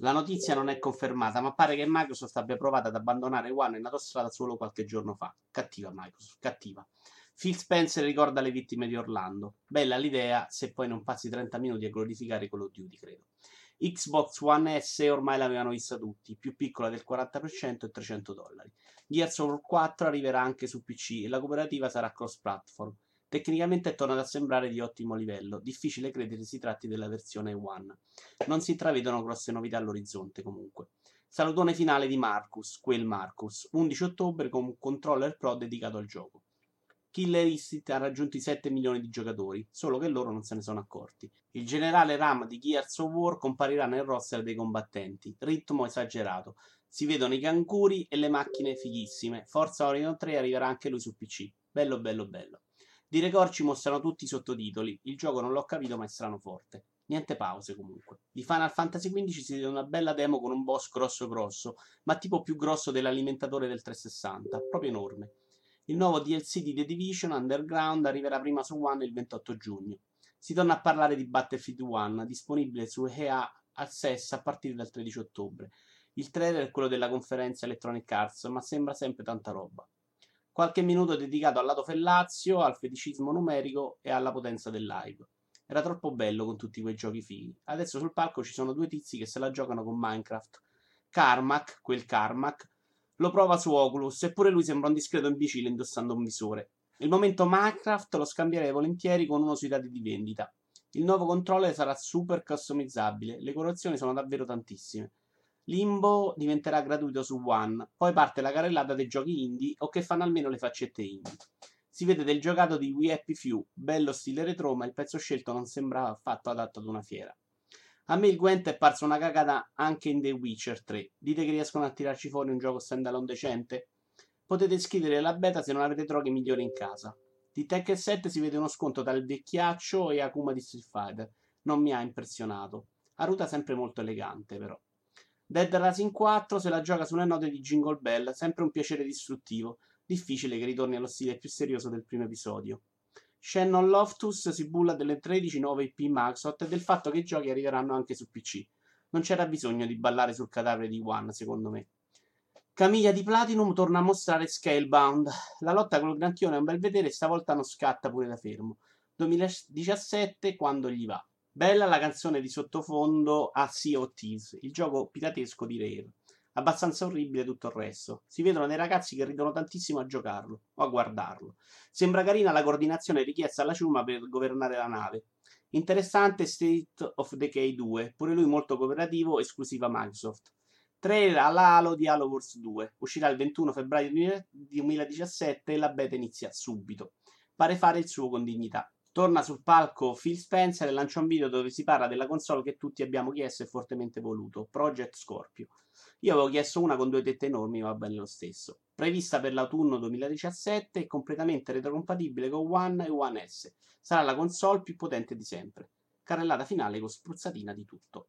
La notizia non è confermata, ma pare che Microsoft abbia provato ad abbandonare One in autostrada solo qualche giorno fa. Cattiva Microsoft, cattiva. Phil Spencer ricorda le vittime di Orlando. Bella l'idea, se poi non passi 30 minuti a glorificare Call of Duty, credo. Xbox One S ormai l'avevano vista tutti, più piccola del 40% e 300 dollari. Gears of War 4 arriverà anche su PC e la cooperativa sarà cross-platform. Tecnicamente è tornata a sembrare di ottimo livello, difficile credere si tratti della versione One. Non si intravedono grosse novità all'orizzonte comunque. Salutone finale di Marcus, quel Marcus, 11 ottobre con un controller pro dedicato al gioco. Killer Instinct ha raggiunto i 7 milioni di giocatori, solo che loro non se ne sono accorti. Il generale Ram di Gears of War comparirà nel roster dei combattenti. Ritmo esagerato. Si vedono i canguri e le macchine fighissime. Forza Horizon 3 arriverà anche lui su PC. Bello, bello, bello. Di record ci mostrano tutti i sottotitoli. Il gioco non l'ho capito, ma è strano forte. Niente pause comunque. Di Final Fantasy XV si vede una bella demo con un boss grosso grosso, ma tipo più grosso dell'alimentatore del 360, proprio enorme. Il nuovo DLC di The Division Underground arriverà prima su One il 28 giugno. Si torna a parlare di Battlefield 1, disponibile su EA Access a partire dal 13 ottobre. Il trailer è quello della conferenza Electronic Arts, ma sembra sempre tanta roba. Qualche minuto dedicato al lato fellazio, al feticismo numerico e alla potenza del live. Era troppo bello con tutti quei giochi fighi. Adesso sul palco ci sono due tizi che se la giocano con Minecraft. Carmack, quel Carmack, lo prova su Oculus, eppure lui sembra un discreto imbecille indossando un visore. Il momento Minecraft lo scambierei volentieri con uno sui dati di vendita. Il nuovo controller sarà super customizzabile, le colorazioni sono davvero tantissime. Limbo diventerà gratuito su One, poi parte la carrellata dei giochi indie o che fanno almeno le faccette indie. Si vede del giocato di We Happy Few, bello stile retro, ma il pezzo scelto non sembrava affatto adatto ad una fiera. A me il Gwent è parso una cagata anche in The Witcher 3. Dite che riescono a tirarci fuori un gioco standalone decente? Potete iscrivere la beta se non avete droghe migliori in casa. Di Tekken 7 si vede uno sconto tra il vecchiaccio e Akuma di Street Fighter. Non mi ha impressionato. Aruta sempre molto elegante, però. Dead Rising 4 se la gioca sulle note di Jingle Bell, sempre un piacere distruttivo. Difficile che ritorni allo stile più serioso del primo episodio. Shannon Loftus si bulla delle 13 nuove IP Microsoft e del fatto che i giochi arriveranno anche su PC. Non c'era bisogno di ballare sul cadavere di One, secondo me. Camiglia di Platinum torna a mostrare Scalebound. La lotta con il granchione è un bel vedere e stavolta non scatta pure da fermo. 2017 quando gli va. Bella la canzone di sottofondo a Sea of Thieves, il gioco piratesco di Rare abbastanza orribile tutto il resto. Si vedono dei ragazzi che ridono tantissimo a giocarlo o a guardarlo. Sembra carina la coordinazione richiesta alla ciuma per governare la nave. Interessante State of Decay 2, pure lui molto cooperativo, esclusiva Microsoft. Trailer all'Halo di Halo Wars 2. Uscirà il 21 febbraio 2017 e la beta inizia subito. Pare fare il suo con dignità. Torna sul palco Phil Spencer e lancia un video dove si parla della console che tutti abbiamo chiesto e fortemente voluto, Project Scorpio. Io avevo chiesto una con due tette enormi, va bene lo stesso. Prevista per l'autunno 2017 e completamente retrocompatibile con One e One S. Sarà la console più potente di sempre. Carrellata finale con spruzzatina di tutto.